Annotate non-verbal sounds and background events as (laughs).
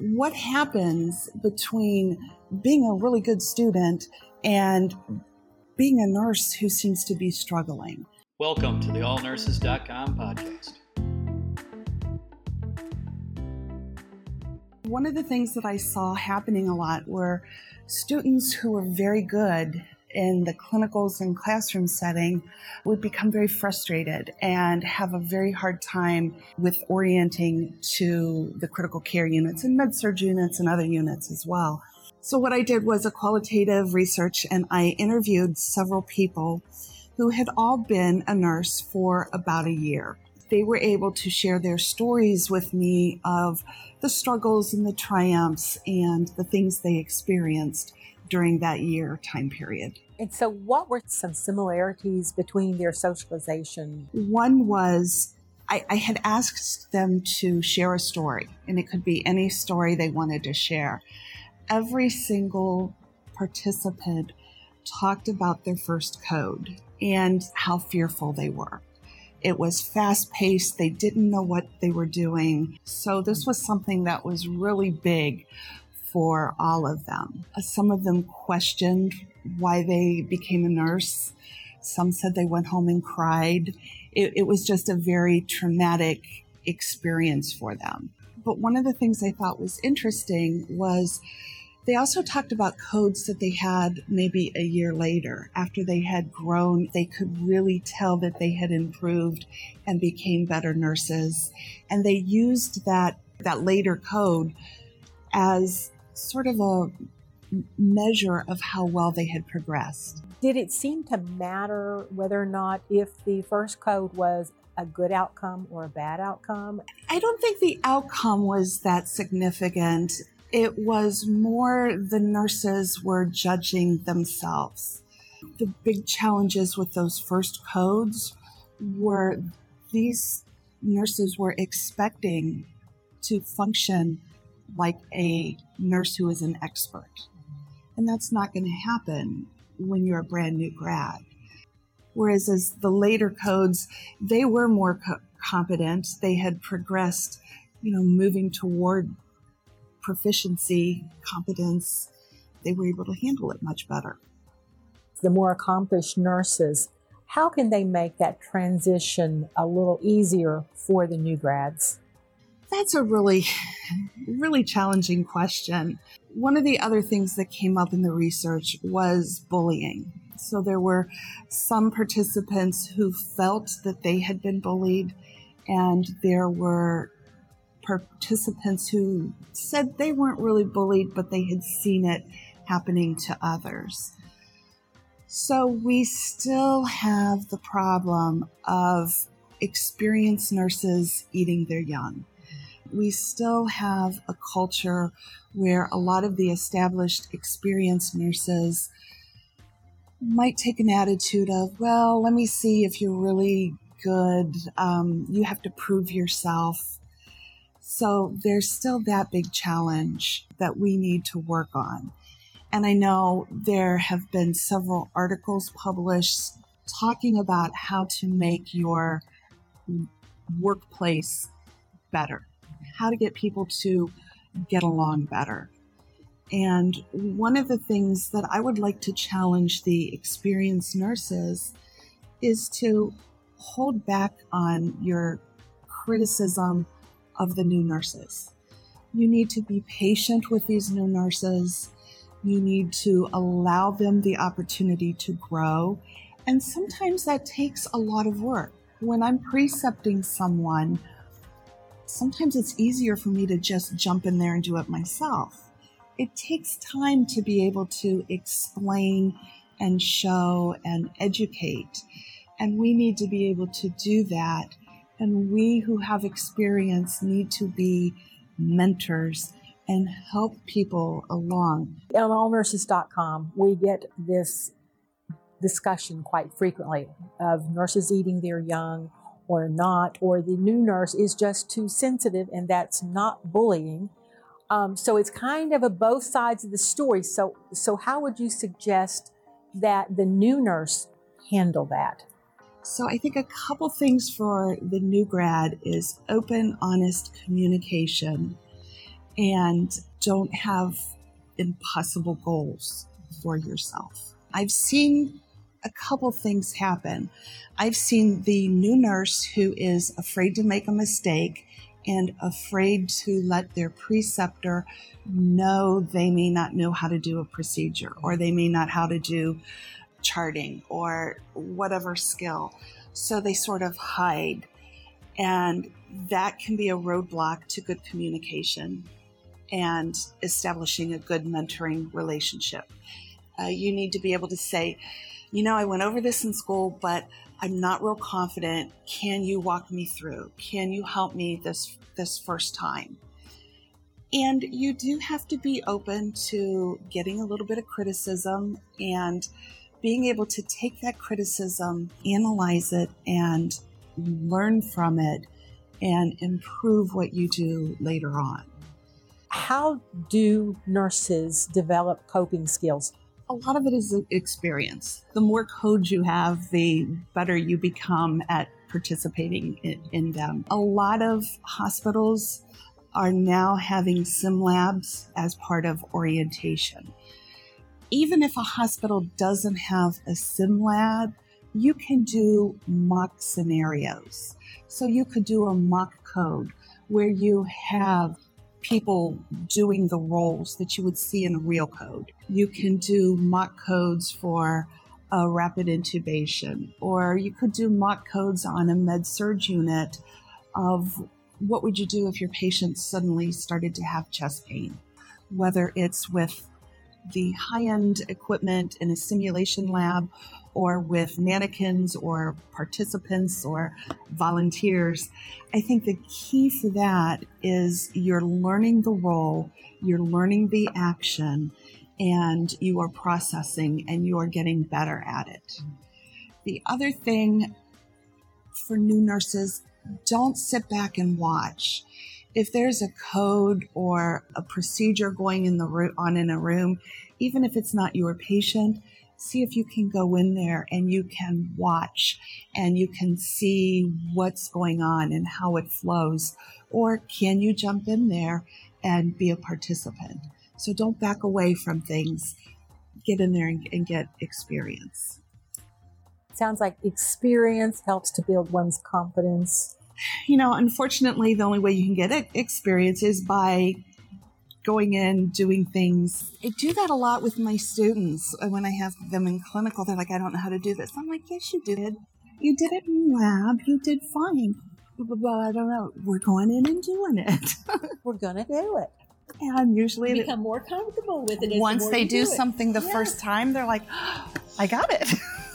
what happens between being a really good student and being a nurse who seems to be struggling? Welcome to the allnurses.com podcast. One of the things that I saw happening a lot were students who were very good in the clinicals and classroom setting would become very frustrated and have a very hard time with orienting to the critical care units and med surg units and other units as well. So what I did was a qualitative research and I interviewed several people who had all been a nurse for about a year. They were able to share their stories with me of the struggles and the triumphs and the things they experienced during that year time period. And so, what were some similarities between their socialization? One was I, I, had asked them to share a story, and it could be any story they wanted to share. Every single participant talked about their first code and how fearful they were. It was fast paced. They didn't know what they were doing. So, this was something that was really big for all of them. Uh, some of them questioned why they became a nurse. Some said they went home and cried. It, it, was just a very traumatic experience for them. But one of the things I thought was interesting was they also talked about codes that they had maybe a year later. After they had grown, they could really tell that they had improved and became better nurses. And they used that, that later code as sort of a measure of how well they had progressed. Did it seem to matter whether or not if the first code was a good outcome or a bad outcome? I don't think the outcome was that significant. It was more the nurses were judging themselves. The big challenges with those first codes were these nurses were expecting to function like a nurse who is an expert. And that's not going to happen when you're a brand new grad. Whereas as the later codes, they were more co- competent. They had progressed, you know, moving toward proficiency, competence. They were able to handle it much better. The more accomplished nurses, how can they make that transition a little easier for the new grads? That's a really, really challenging question. One of the other things that came up in the research was bullying. So there were some participants who felt that they had been bullied, and there were participants who said they weren't really bullied, but they had seen it happening to others. So we still have the problem of experienced nurses eating their young we still have a culture where a lot of the established, experienced nurses might take an attitude of, well, let me see if you're really good. Um, you have to prove yourself. So there's still that big challenge that we need to work on. And I know there have been several articles published talking about how to make your workplace better how to get people to get along better. And one of the things that I would like to challenge the experienced nurses is to hold back on your criticism of the new nurses. You need to be patient with these new nurses. You need to allow them the opportunity to grow. And sometimes that takes a lot of work. When I'm precepting someone, sometimes it's easier for me to just jump in there and do it myself. It takes time to be able to explain and show and educate. And we need to be able to do that. And we who have experience need to be mentors and help people along. On allnurses.com, we get this discussion quite frequently of nurses eating their young or not, or the new nurse is just too sensitive and that's not bullying. Um, so it's kind of a both sides of the story. So, so how would you suggest that the new nurse handle that? So I think a couple things for the new grad is open, honest communication and don't have impossible goals for yourself. I've seen a couple things happen. I've seen the new nurse who is afraid to make a mistake and afraid to let their preceptor know they may not know how to do a procedure or they may not how to do charting or whatever skill. So they sort of hide. And that can be a roadblock to good communication and establishing a good mentoring relationship. Uh, you need to be able to say, you know, I went over this in school, but I'm not real confident. Can you walk me through? Can you help me this this first time? And you do have to be open to getting a little bit of criticism and being able to take that criticism, analyze it, and learn from it and improve what you do later on. How do nurses develop coping skills? A lot of it is experience. The more codes you have, the better you become at participating in, in them. A lot of hospitals are now having sim labs as part of orientation. Even if a hospital doesn't have a sim lab, you can do mock scenarios. So you could do a mock code where you have people doing the roles that you would see in a real code. You can do mock codes for a rapid intubation, or you could do mock codes on a med surg unit of what would you do if your patient suddenly started to have chest pain, whether it's with the high end equipment in a simulation lab or with mannequins or participants or volunteers. I think the key for that is you're learning the role, you're learning the action, and you are processing and you are getting better at it. The other thing for new nurses, don't sit back and watch. If there's a code or a procedure going in the on in a room, even if it's not your patient, see if you can go in there and you can watch and you can see what's going on and how it flows. Or can you jump in there and be a participant? So don't back away from things. Get in there and, and get experience. Sounds like experience helps to build one's confidence. You know, unfortunately, the only way you can get experience is by going in, doing things. I do that a lot with my students uh, when I have them in clinical. They're like, I don't know how to do this. I'm like, yes, you did. You did it in lab. You did fine. But I don't know. We're going in and doing it. (laughs) We're going to do it. And usually become more comfortable with it. once the they do, do something the yes. first time, they're like, I got it. (laughs)